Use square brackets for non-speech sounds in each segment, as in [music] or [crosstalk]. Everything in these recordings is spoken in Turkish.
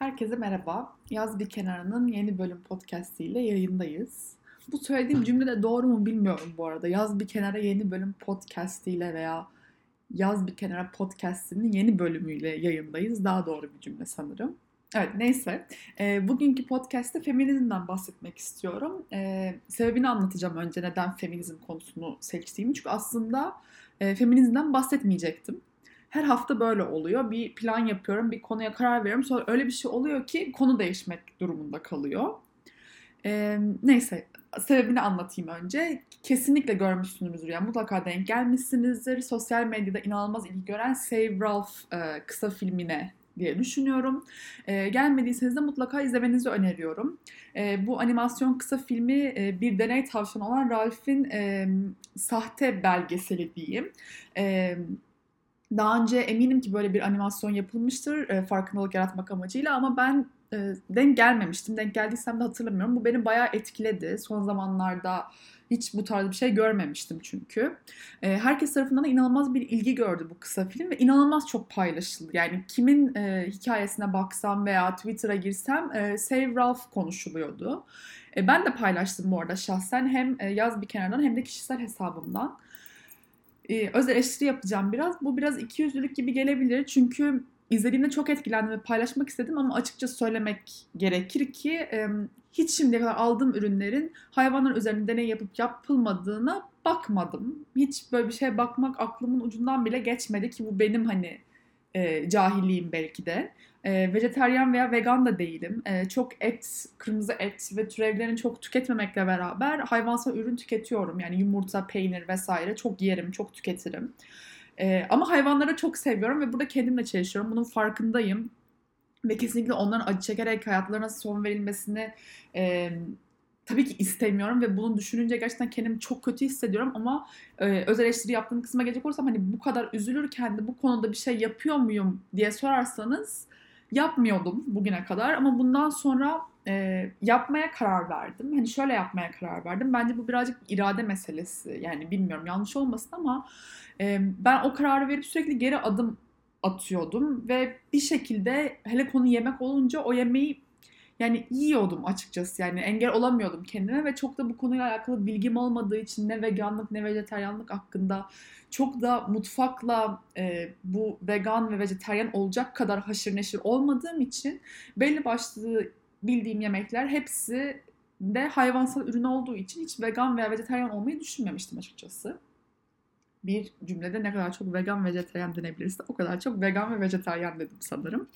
Herkese merhaba. Yaz Bir Kenarı'nın yeni bölüm podcast ile yayındayız. Bu söylediğim cümle de doğru mu bilmiyorum bu arada. Yaz Bir Kenara yeni bölüm podcast ile veya Yaz Bir Kenara podcast'inin yeni bölümüyle yayındayız. Daha doğru bir cümle sanırım. Evet neyse. E, bugünkü podcast'te feminizmden bahsetmek istiyorum. E, sebebini anlatacağım önce neden feminizm konusunu seçtiğimi. Çünkü aslında e, feminizmden bahsetmeyecektim her hafta böyle oluyor. Bir plan yapıyorum, bir konuya karar veriyorum. Sonra öyle bir şey oluyor ki konu değişmek durumunda kalıyor. Ee, neyse sebebini anlatayım önce. Kesinlikle görmüşsünüzdür yani mutlaka denk gelmişsinizdir. Sosyal medyada inanılmaz ilgi gören Save Ralph e, kısa filmine diye düşünüyorum. E, gelmediyseniz de mutlaka izlemenizi öneriyorum. E, bu animasyon kısa filmi e, bir deney tavşanı olan Ralph'in e, sahte belgeseli diyeyim. E, daha önce eminim ki böyle bir animasyon yapılmıştır e, farkındalık yaratmak amacıyla ama ben e, denk gelmemiştim. Denk geldiysem de hatırlamıyorum. Bu beni bayağı etkiledi. Son zamanlarda hiç bu tarz bir şey görmemiştim çünkü. E, herkes tarafından da inanılmaz bir ilgi gördü bu kısa film ve inanılmaz çok paylaşıldı. Yani kimin e, hikayesine baksam veya Twitter'a girsem e, Save Ralph konuşuluyordu. E, ben de paylaştım bu arada şahsen hem e, yaz bir kenardan hem de kişisel hesabımdan e, öz eleştiri yapacağım biraz. Bu biraz ikiyüzlülük gibi gelebilir. Çünkü izlediğimde çok etkilendim ve paylaşmak istedim ama açıkça söylemek gerekir ki hiç şimdiye kadar aldığım ürünlerin hayvanlar üzerinde deney yapıp yapılmadığına bakmadım. Hiç böyle bir şeye bakmak aklımın ucundan bile geçmedi ki bu benim hani e, cahilliğim belki de. E, vejeteryan veya vegan da değilim. E, çok et, kırmızı et ve türevlerini çok tüketmemekle beraber hayvansal ürün tüketiyorum. Yani yumurta, peynir vesaire çok yerim, çok tüketirim. E, ama hayvanları çok seviyorum ve burada kendimle çalışıyorum. Bunun farkındayım. Ve kesinlikle onların acı çekerek hayatlarına son verilmesini e, tabii ki istemiyorum ve bunu düşününce gerçekten kendimi çok kötü hissediyorum ama e, öz eleştiri yaptığım kısma gelecek olursam hani bu kadar üzülürken de bu konuda bir şey yapıyor muyum diye sorarsanız yapmıyordum bugüne kadar ama bundan sonra e, yapmaya karar verdim. Hani şöyle yapmaya karar verdim. Bence bu birazcık irade meselesi. Yani bilmiyorum yanlış olmasın ama e, ben o kararı verip sürekli geri adım atıyordum ve bir şekilde hele konu yemek olunca o yemeği yani yiyordum açıkçası yani engel olamıyordum kendime ve çok da bu konuyla alakalı bilgim olmadığı için ne veganlık ne vejeteryanlık hakkında çok da mutfakla e, bu vegan ve vejeteryan olacak kadar haşır neşir olmadığım için belli başlı bildiğim yemekler hepsi de hayvansal ürün olduğu için hiç vegan veya vejeteryan olmayı düşünmemiştim açıkçası bir cümlede ne kadar çok vegan vejeteryan denebilirse o kadar çok vegan ve vejeteryan dedim sanırım.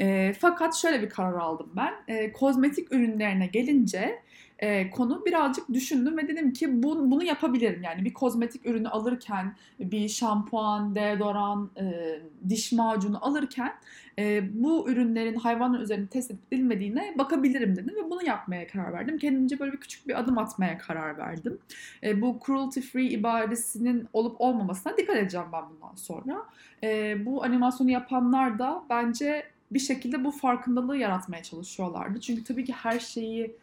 E, fakat şöyle bir karar aldım ben. E, kozmetik ürünlerine gelince e, konu birazcık düşündüm ve dedim ki bu, bunu yapabilirim. Yani bir kozmetik ürünü alırken bir şampuan, deodoran, e, diş macunu alırken e, bu ürünlerin hayvanlar üzerinde test edilmediğine bakabilirim dedim ve bunu yapmaya karar verdim. Kendimce böyle bir küçük bir adım atmaya karar verdim. E, bu cruelty free ibaresinin olup olmamasına dikkat edeceğim ben bundan sonra. E, bu animasyonu yapanlar da bence bir şekilde bu farkındalığı yaratmaya çalışıyorlardı. Çünkü tabii ki her şeyi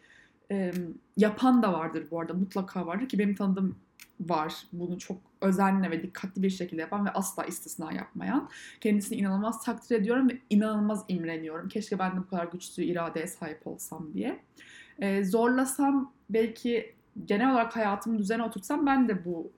e, yapan da vardır bu arada mutlaka vardır ki benim tanıdığım var. Bunu çok özenle ve dikkatli bir şekilde yapan ve asla istisna yapmayan. Kendisini inanılmaz takdir ediyorum ve inanılmaz imreniyorum. Keşke ben de bu kadar güçlü iradeye sahip olsam diye. E, zorlasam belki genel olarak hayatımı düzene oturtsam ben de bu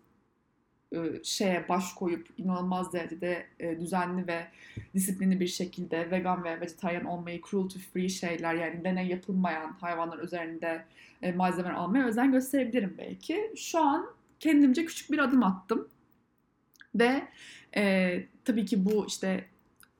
şeye baş koyup inanılmaz derecede e, düzenli ve disiplinli bir şekilde vegan ve vejetaryen olmayı, cruelty free şeyler yani deney yapılmayan hayvanlar üzerinde e, malzemeler almaya özen gösterebilirim belki. Şu an kendimce küçük bir adım attım. Ve e, tabii ki bu işte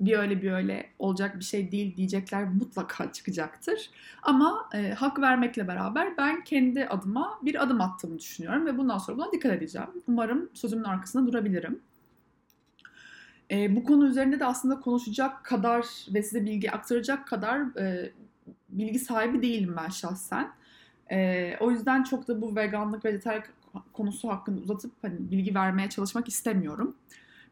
bir öyle bir öyle olacak bir şey değil diyecekler mutlaka [laughs] çıkacaktır. Ama e, hak vermekle beraber ben kendi adıma bir adım attığımı düşünüyorum ve bundan sonra buna dikkat edeceğim. Umarım sözümün arkasında durabilirim. E, bu konu üzerinde de aslında konuşacak kadar ve size bilgi aktaracak kadar e, bilgi sahibi değilim ben şahsen. E, o yüzden çok da bu veganlık, vejetaryen konusu hakkında uzatıp hani bilgi vermeye çalışmak istemiyorum.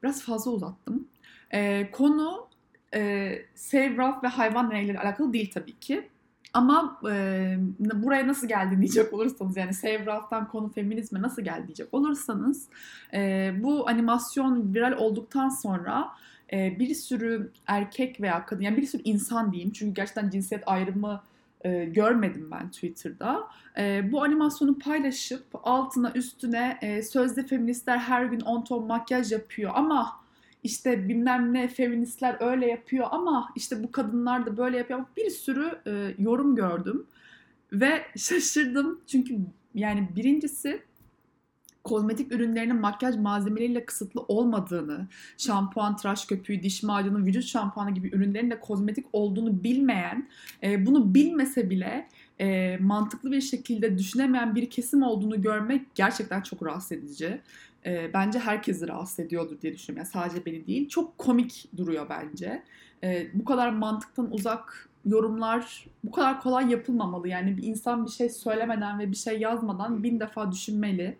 Biraz fazla uzattım. E, konu e, Save ve hayvan deneyleri alakalı değil tabii ki. Ama e, buraya nasıl geldi diyecek olursanız yani Save konu feminizme nasıl geldi diyecek olursanız e, bu animasyon viral olduktan sonra e, bir sürü erkek veya kadın yani bir sürü insan diyeyim çünkü gerçekten cinsiyet ayrımı e, görmedim ben Twitter'da. E, bu animasyonu paylaşıp altına üstüne e, sözde feministler her gün 10 ton makyaj yapıyor ama işte bilmem ne feministler öyle yapıyor ama işte bu kadınlar da böyle yapıyor. Bir sürü e, yorum gördüm ve [laughs] şaşırdım çünkü yani birincisi kozmetik ürünlerinin makyaj malzemeleriyle kısıtlı olmadığını, şampuan, tıraş köpüğü, diş macunu, vücut şampuanı gibi ürünlerin de kozmetik olduğunu bilmeyen, e, bunu bilmese bile e, mantıklı bir şekilde düşünemeyen bir kesim olduğunu görmek gerçekten çok rahatsız edici. E, bence herkesi rahatsız ediyordur diye düşünüyorum. Yani sadece beni değil. Çok komik duruyor bence. E, bu kadar mantıktan uzak yorumlar bu kadar kolay yapılmamalı. Yani bir insan bir şey söylemeden ve bir şey yazmadan bin defa düşünmeli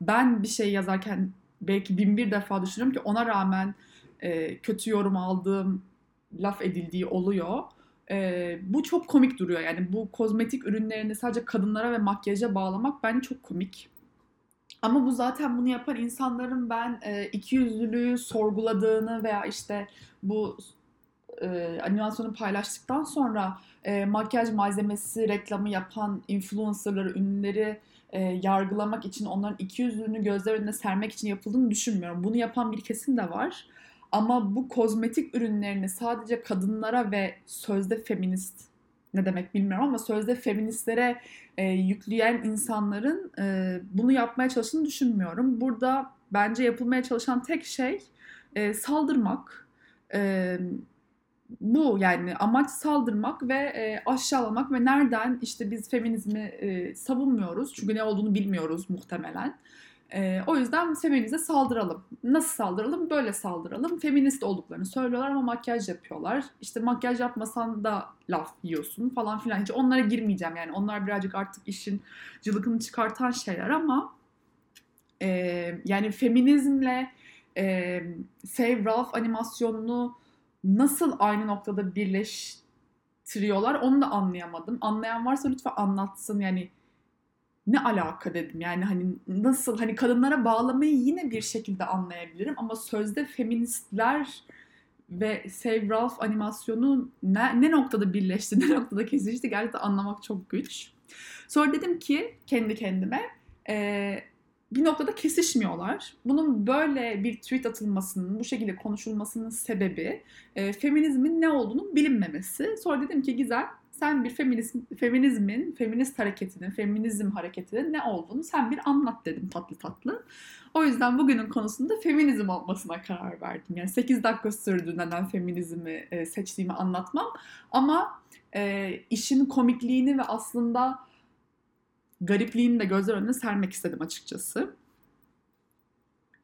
ben bir şey yazarken belki bin bir defa düşünüyorum ki ona rağmen e, kötü yorum aldığım, laf edildiği oluyor. E, bu çok komik duruyor. Yani bu kozmetik ürünlerini sadece kadınlara ve makyaja bağlamak bence çok komik. Ama bu zaten bunu yapan insanların ben e, ikiyüzlülüğü sorguladığını veya işte bu e, animasyonu paylaştıktan sonra e, makyaj malzemesi reklamı yapan influencerları, ünlüleri e, yargılamak için, onların iki yüzlülüğünü gözler önüne sermek için yapıldığını düşünmüyorum. Bunu yapan bir kesim de var. Ama bu kozmetik ürünlerini sadece kadınlara ve sözde feminist ne demek bilmiyorum ama sözde feministlere e, yükleyen insanların e, bunu yapmaya çalıştığını düşünmüyorum. Burada bence yapılmaya çalışan tek şey e, saldırmak, e, bu yani amaç saldırmak ve e, aşağılamak ve nereden işte biz feminizmi e, savunmuyoruz çünkü ne olduğunu bilmiyoruz muhtemelen. E, o yüzden feministe saldıralım. Nasıl saldıralım? Böyle saldıralım. Feminist olduklarını söylüyorlar ama makyaj yapıyorlar. İşte makyaj yapmasan da laf yiyorsun falan filan. Hiç onlara girmeyeceğim yani. Onlar birazcık artık işin cılıkını çıkartan şeyler ama e, yani feminizmle e, Save Ralph animasyonunu nasıl aynı noktada birleştiriyorlar onu da anlayamadım. Anlayan varsa lütfen anlatsın yani ne alaka dedim yani hani nasıl hani kadınlara bağlamayı yine bir şekilde anlayabilirim ama sözde feministler ve Save Ralph animasyonu ne, ne noktada birleşti, [laughs] ne noktada kesişti gerçekten anlamak çok güç. Sonra dedim ki kendi kendime e, bir noktada kesişmiyorlar. Bunun böyle bir tweet atılmasının, bu şekilde konuşulmasının sebebi e, feminizmin ne olduğunu bilinmemesi. Sonra dedim ki güzel, sen bir feminizm, feminizmin, feminist hareketinin, feminizm hareketinin ne olduğunu sen bir anlat dedim tatlı tatlı. O yüzden bugünün konusunda feminizm olmasına karar verdim. Yani 8 dakika sürdü neden feminizmi e, seçtiğimi anlatmam. Ama e, işin komikliğini ve aslında garipliğini de gözler önüne sermek istedim açıkçası.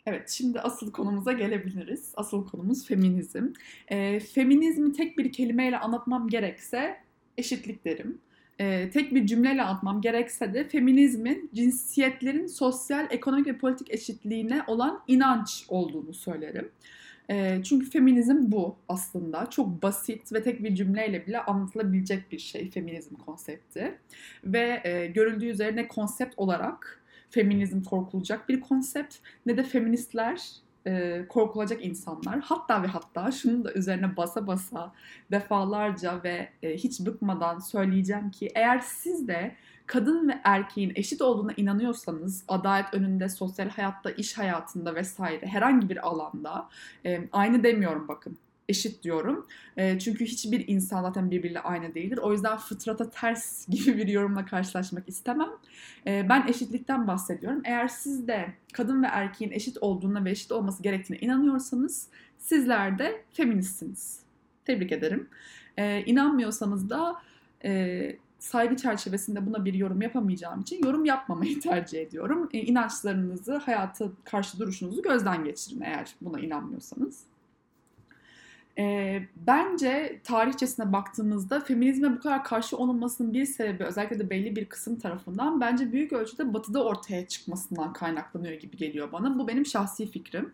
Evet, şimdi asıl konumuza gelebiliriz. Asıl konumuz feminizm. E, feminizmi tek bir kelimeyle anlatmam gerekse eşitlik derim. E, tek bir cümleyle anlatmam gerekse de feminizmin cinsiyetlerin sosyal, ekonomik ve politik eşitliğine olan inanç olduğunu söylerim. E, çünkü feminizm bu aslında. Çok basit ve tek bir cümleyle bile anlatılabilecek bir şey feminizm konsepti. Ve e, görüldüğü üzere konsept olarak feminizm korkulacak bir konsept ne de feministler e, korkulacak insanlar. Hatta ve hatta şunu da üzerine basa basa defalarca ve e, hiç bıkmadan söyleyeceğim ki eğer siz de kadın ve erkeğin eşit olduğuna inanıyorsanız adalet önünde, sosyal hayatta, iş hayatında vesaire herhangi bir alanda e, aynı demiyorum bakın eşit diyorum. E, çünkü hiçbir insan zaten birbiriyle aynı değildir. O yüzden fıtrata ters [laughs] gibi bir yorumla karşılaşmak istemem. E, ben eşitlikten bahsediyorum. Eğer siz de kadın ve erkeğin eşit olduğuna ve eşit olması gerektiğine inanıyorsanız sizler de feministsiniz. Tebrik ederim. E, inanmıyorsanız da e, saygı çerçevesinde buna bir yorum yapamayacağım için yorum yapmamayı [laughs] tercih ediyorum. E, inançlarınızı, hayata karşı duruşunuzu gözden geçirin eğer buna inanmıyorsanız. E, bence tarihçesine baktığımızda feminizme bu kadar karşı olunmasının bir sebebi özellikle de belli bir kısım tarafından bence büyük ölçüde batıda ortaya çıkmasından kaynaklanıyor gibi geliyor bana. Bu benim şahsi fikrim.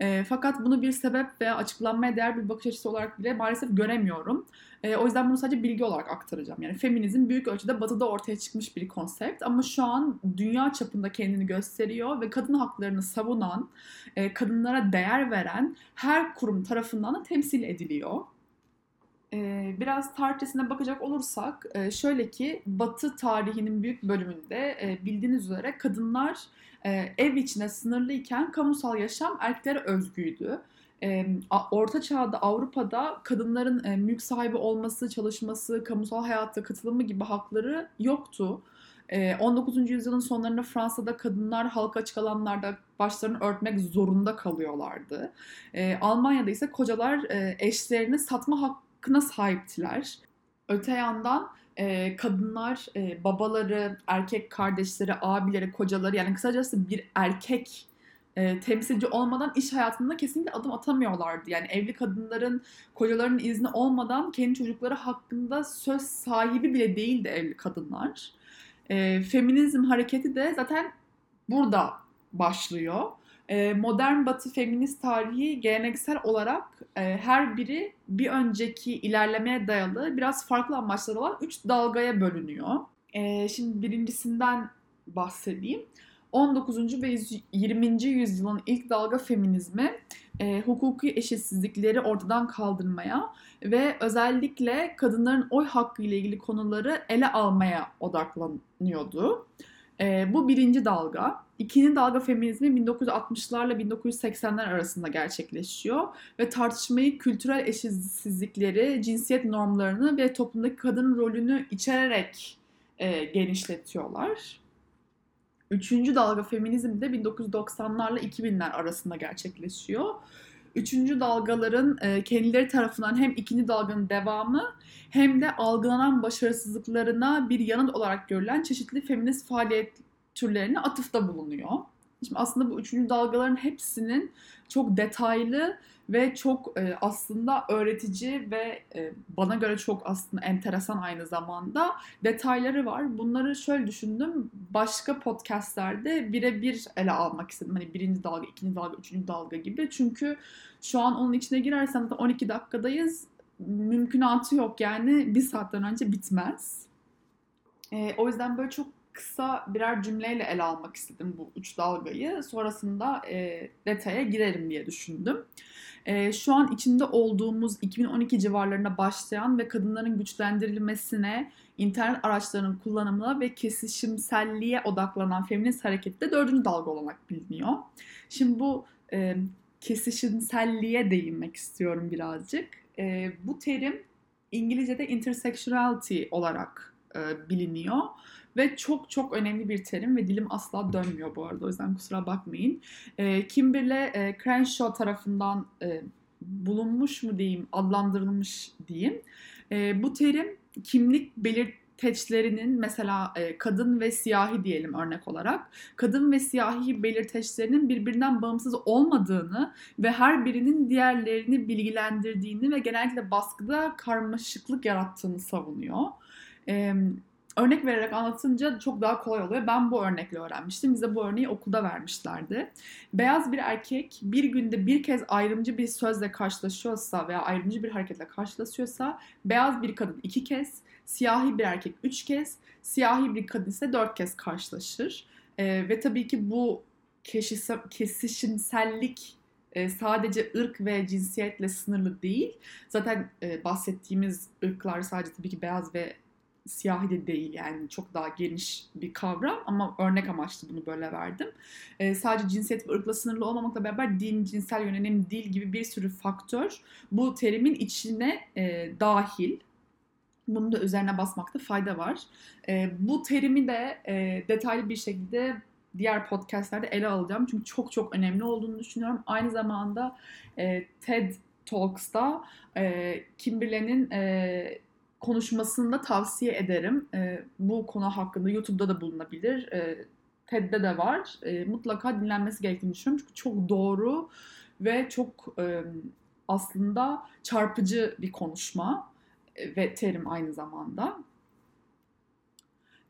E, fakat bunu bir sebep veya açıklanmaya değer bir bakış açısı olarak bile maalesef göremiyorum. E, o yüzden bunu sadece bilgi olarak aktaracağım. Yani feminizm büyük ölçüde batıda ortaya çıkmış bir konsept ama şu an dünya çapında kendini gösteriyor ve kadın haklarını savunan, e, kadınlara değer veren her kurum tarafından da temsil ediliyor. E, biraz tarihçesine bakacak olursak e, şöyle ki Batı tarihinin büyük bölümünde e, bildiğiniz üzere kadınlar e, ev içine sınırlıyken kamusal yaşam erkeklere özgüydü. Orta Çağ'da Avrupa'da kadınların mülk sahibi olması, çalışması, kamusal hayatta katılımı gibi hakları yoktu. 19. yüzyılın sonlarında Fransa'da kadınlar halka açık alanlarda başlarını örtmek zorunda kalıyorlardı. Almanya'da ise kocalar eşlerini satma hakkına sahiptiler. Öte yandan e, kadınlar e, babaları, erkek kardeşleri, abileri, kocaları yani kısacası bir erkek e, temsilci olmadan iş hayatında kesinlikle adım atamıyorlardı. Yani evli kadınların kocalarının izni olmadan kendi çocukları hakkında söz sahibi bile değildi evli kadınlar. E, feminizm hareketi de zaten burada başlıyor. E, modern batı feminist tarihi geleneksel olarak e, her biri bir önceki ilerlemeye dayalı biraz farklı amaçları olan üç dalgaya bölünüyor. E, şimdi birincisinden bahsedeyim. 19. ve 20. yüzyılın ilk dalga feminizmi e, hukuki eşitsizlikleri ortadan kaldırmaya ve özellikle kadınların oy hakkı ile ilgili konuları ele almaya odaklanıyordu. E, bu birinci dalga. İkinci dalga feminizmi 1960'larla 1980'ler arasında gerçekleşiyor ve tartışmayı kültürel eşitsizlikleri, cinsiyet normlarını ve toplumdaki kadın rolünü içererek e, genişletiyorlar. Üçüncü dalga feminizm de 1990'larla 2000'ler arasında gerçekleşiyor. Üçüncü dalgaların e, kendileri tarafından hem ikinci dalganın devamı hem de algılanan başarısızlıklarına bir yanıt olarak görülen çeşitli feminist faaliyet türlerine atıfta bulunuyor. Şimdi aslında bu üçüncü dalgaların hepsinin çok detaylı ve çok e, aslında öğretici ve e, bana göre çok aslında enteresan aynı zamanda detayları var. Bunları şöyle düşündüm. Başka podcastlerde birebir ele almak istedim. Hani birinci dalga, ikinci dalga, üçüncü dalga gibi. Çünkü şu an onun içine girersem 12 dakikadayız. Mümkünatı yok yani bir saatten önce bitmez. E, o yüzden böyle çok kısa birer cümleyle ele almak istedim bu üç dalgayı. Sonrasında e, detaya girerim diye düşündüm. E, şu an içinde olduğumuz 2012 civarlarında başlayan ve kadınların güçlendirilmesine, internet araçlarının kullanımına ve kesişimselliğe odaklanan feminist harekette dördüncü dalga olarak biliniyor. Şimdi bu e, kesişimselliğe değinmek istiyorum birazcık. E, bu terim İngilizce'de intersectionality olarak e, biliniyor. Ve çok çok önemli bir terim ve dilim asla dönmüyor bu arada. O yüzden kusura bakmayın. E, Kimberley e, Crenshaw tarafından e, bulunmuş mu diyeyim, adlandırılmış diyeyim. E, bu terim kimlik belirteçlerinin mesela e, kadın ve siyahi diyelim örnek olarak kadın ve siyahi belirteçlerinin birbirinden bağımsız olmadığını ve her birinin diğerlerini bilgilendirdiğini ve genellikle baskıda karmaşıklık yarattığını savunuyor. E, örnek vererek anlatınca çok daha kolay oluyor. Ben bu örnekle öğrenmiştim. Bize bu örneği okulda vermişlerdi. Beyaz bir erkek bir günde bir kez ayrımcı bir sözle karşılaşıyorsa veya ayrımcı bir hareketle karşılaşıyorsa beyaz bir kadın iki kez, siyahi bir erkek üç kez, siyahi bir kadın ise dört kez karşılaşır. Ee, ve tabii ki bu kesişimsellik e, sadece ırk ve cinsiyetle sınırlı değil. Zaten e, bahsettiğimiz ırklar sadece tabii ki beyaz ve siyahi de değil yani çok daha geniş bir kavram ama örnek amaçlı bunu böyle verdim. E, sadece cinsiyet ve ırkla sınırlı olmamakla beraber din, cinsel yönelim, dil gibi bir sürü faktör bu terimin içine e, dahil. Bunun da üzerine basmakta fayda var. E, bu terimi de e, detaylı bir şekilde diğer podcastlerde ele alacağım. Çünkü çok çok önemli olduğunu düşünüyorum. Aynı zamanda e, TED Talks'ta e, Kimberly'nin e, konuşmasını tavsiye ederim. E, bu konu hakkında YouTube'da da bulunabilir. E, TED'de de var. E, mutlaka dinlenmesi gerektiğini düşünüyorum. Çünkü çok doğru ve çok e, aslında çarpıcı bir konuşma e, ve terim aynı zamanda.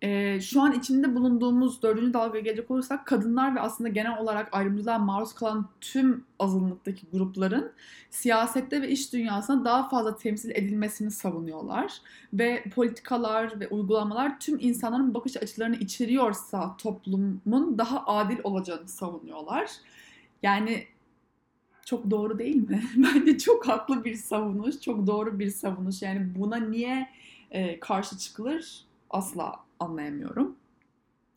E, şu an içinde bulunduğumuz dördüncü dalgaya gelecek olursak kadınlar ve aslında genel olarak ayrımcılığa maruz kalan tüm azınlıktaki grupların siyasette ve iş dünyasında daha fazla temsil edilmesini savunuyorlar. Ve politikalar ve uygulamalar tüm insanların bakış açılarını içeriyorsa toplumun daha adil olacağını savunuyorlar. Yani çok doğru değil mi? [laughs] Bence çok haklı bir savunuş, çok doğru bir savunuş. Yani buna niye e, karşı çıkılır asla anlayamıyorum.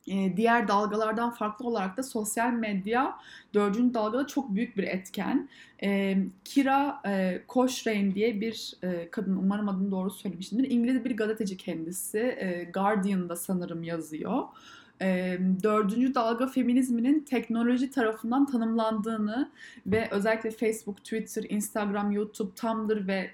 E, diğer dalgalardan farklı olarak da sosyal medya dördüncü dalgada çok büyük bir etken. E, Kira e, diye bir e, kadın, umarım adını doğru söylemişimdir. İngiliz bir gazeteci kendisi. E, Guardian'da sanırım yazıyor e, dördüncü dalga feminizminin teknoloji tarafından tanımlandığını ve özellikle Facebook, Twitter, Instagram, YouTube, Tumblr ve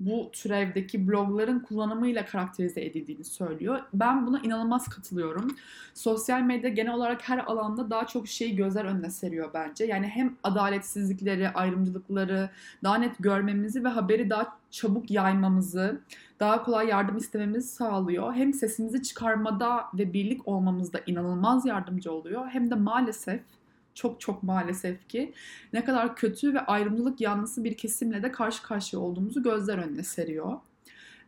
bu türevdeki blogların kullanımıyla karakterize edildiğini söylüyor. Ben buna inanılmaz katılıyorum. Sosyal medya genel olarak her alanda daha çok şeyi gözler önüne seriyor bence. Yani hem adaletsizlikleri, ayrımcılıkları daha net görmemizi ve haberi daha çabuk yaymamızı, daha kolay yardım istememizi sağlıyor. Hem sesimizi çıkarmada ve birlik olmamızda inanılmaz yardımcı oluyor. Hem de maalesef çok çok maalesef ki ne kadar kötü ve ayrımcılık yanlısı bir kesimle de karşı karşıya olduğumuzu gözler önüne seriyor.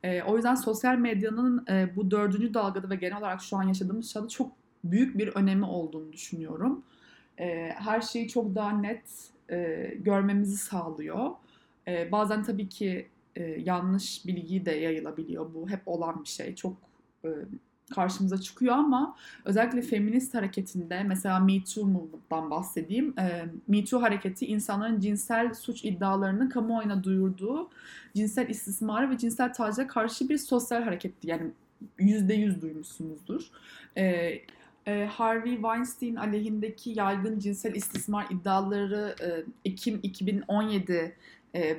E, o yüzden sosyal medyanın e, bu dördüncü dalgada ve genel olarak şu an yaşadığımız çağda çok büyük bir önemi olduğunu düşünüyorum. E, her şeyi çok daha net e, görmemizi sağlıyor. E, bazen tabii ki e, yanlış bilgi de yayılabiliyor. Bu hep olan bir şey. Çok e, karşımıza çıkıyor ama özellikle feminist hareketinde mesela Me Too movement'tan bahsedeyim. E, Me Too hareketi insanların cinsel suç iddialarını kamuoyuna duyurduğu cinsel istismara ve cinsel tacize karşı bir sosyal hareketti. Yani yüzde yüz duymuşsunuzdur. E, e, Harvey Weinstein aleyhindeki yaygın cinsel istismar iddiaları e, Ekim 2017 e,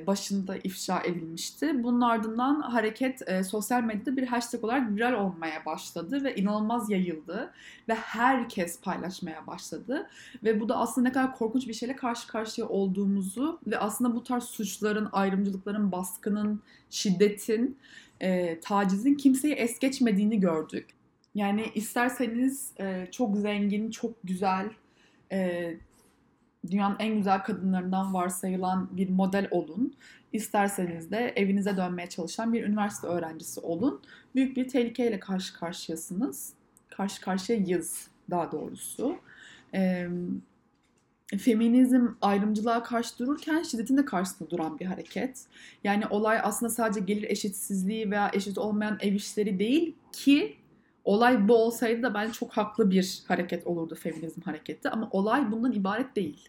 başında ifşa edilmişti. Bunun ardından hareket e, sosyal medyada bir hashtag olarak viral olmaya başladı ve inanılmaz yayıldı ve herkes paylaşmaya başladı. Ve bu da aslında ne kadar korkunç bir şeyle karşı karşıya olduğumuzu ve aslında bu tarz suçların, ayrımcılıkların, baskının, şiddetin, e, tacizin kimseyi es geçmediğini gördük. Yani isterseniz e, çok zengin, çok güzel, e, dünyanın en güzel kadınlarından varsayılan bir model olun. İsterseniz de evinize dönmeye çalışan bir üniversite öğrencisi olun. Büyük bir tehlikeyle karşı karşıyasınız. Karşı karşıyayız daha doğrusu. Ee, feminizm ayrımcılığa karşı dururken şiddetin de karşısında duran bir hareket. Yani olay aslında sadece gelir eşitsizliği veya eşit olmayan ev işleri değil ki olay bu olsaydı da ben çok haklı bir hareket olurdu feminizm hareketi ama olay bundan ibaret değil.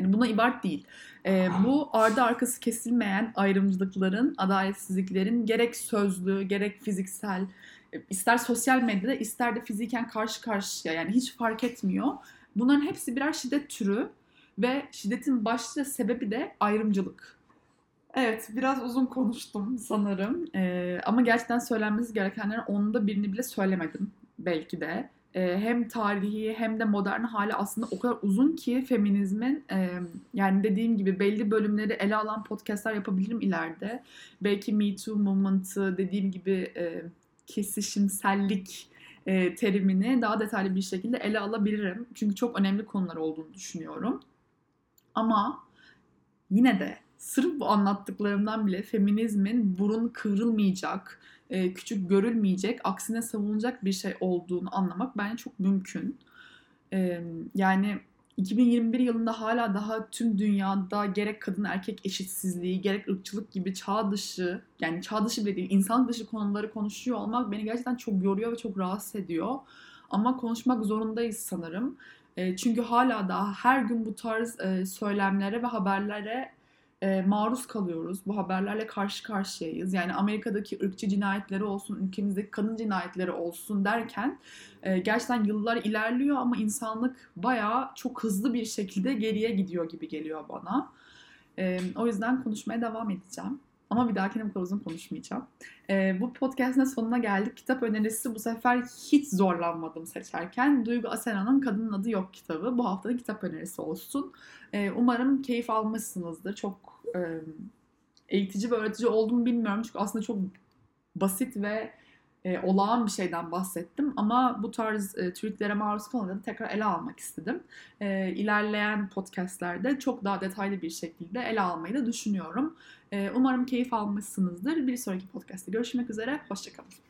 Yani buna ibaret değil. E, bu ardı arkası kesilmeyen ayrımcılıkların, adaletsizliklerin gerek sözlü, gerek fiziksel, e, ister sosyal medyada ister de fiziken karşı karşıya yani hiç fark etmiyor. Bunların hepsi birer şiddet türü ve şiddetin başlıca sebebi de ayrımcılık. Evet, biraz uzun konuştum sanırım. Ee, ama gerçekten söylenmesi gerekenlerin onda birini bile söylemedim belki de e, hem tarihi hem de modern hali aslında o kadar uzun ki feminizmin e, yani dediğim gibi belli bölümleri ele alan podcastlar yapabilirim ileride. Belki Me Too movement'ı dediğim gibi e, kesişimsellik e, terimini daha detaylı bir şekilde ele alabilirim. Çünkü çok önemli konular olduğunu düşünüyorum. Ama yine de sırf bu anlattıklarımdan bile feminizmin burun kıvrılmayacak, e, küçük görülmeyecek, aksine savunulacak bir şey olduğunu anlamak bence çok mümkün. E, yani 2021 yılında hala daha tüm dünyada gerek kadın erkek eşitsizliği, gerek ırkçılık gibi çağ dışı, yani çağ dışı bile değil, insan dışı konuları konuşuyor olmak beni gerçekten çok yoruyor ve çok rahatsız ediyor. Ama konuşmak zorundayız sanırım. E, çünkü hala daha her gün bu tarz söylemlere ve haberlere e, maruz kalıyoruz. Bu haberlerle karşı karşıyayız. Yani Amerika'daki ırkçı cinayetleri olsun, ülkemizdeki kadın cinayetleri olsun derken e, gerçekten yıllar ilerliyor ama insanlık bayağı çok hızlı bir şekilde geriye gidiyor gibi geliyor bana. E, o yüzden konuşmaya devam edeceğim. Ama bir dahakine bu kadar uzun konuşmayacağım. Ee, bu podcast'ın sonuna geldik. Kitap önerisi bu sefer hiç zorlanmadım seçerken. Duygu Asena'nın Kadının Adı Yok kitabı. Bu haftada kitap önerisi olsun. Ee, umarım keyif almışsınızdır. Çok e, eğitici ve öğretici olduğumu bilmiyorum. Çünkü aslında çok basit ve e, olağan bir şeyden bahsettim ama bu tarz e, tweetlere maruz kalınca tekrar ele almak istedim. E, ilerleyen podcastlerde çok daha detaylı bir şekilde ele almayı da düşünüyorum. E, umarım keyif almışsınızdır. Bir sonraki podcastte görüşmek üzere. Hoşçakalın.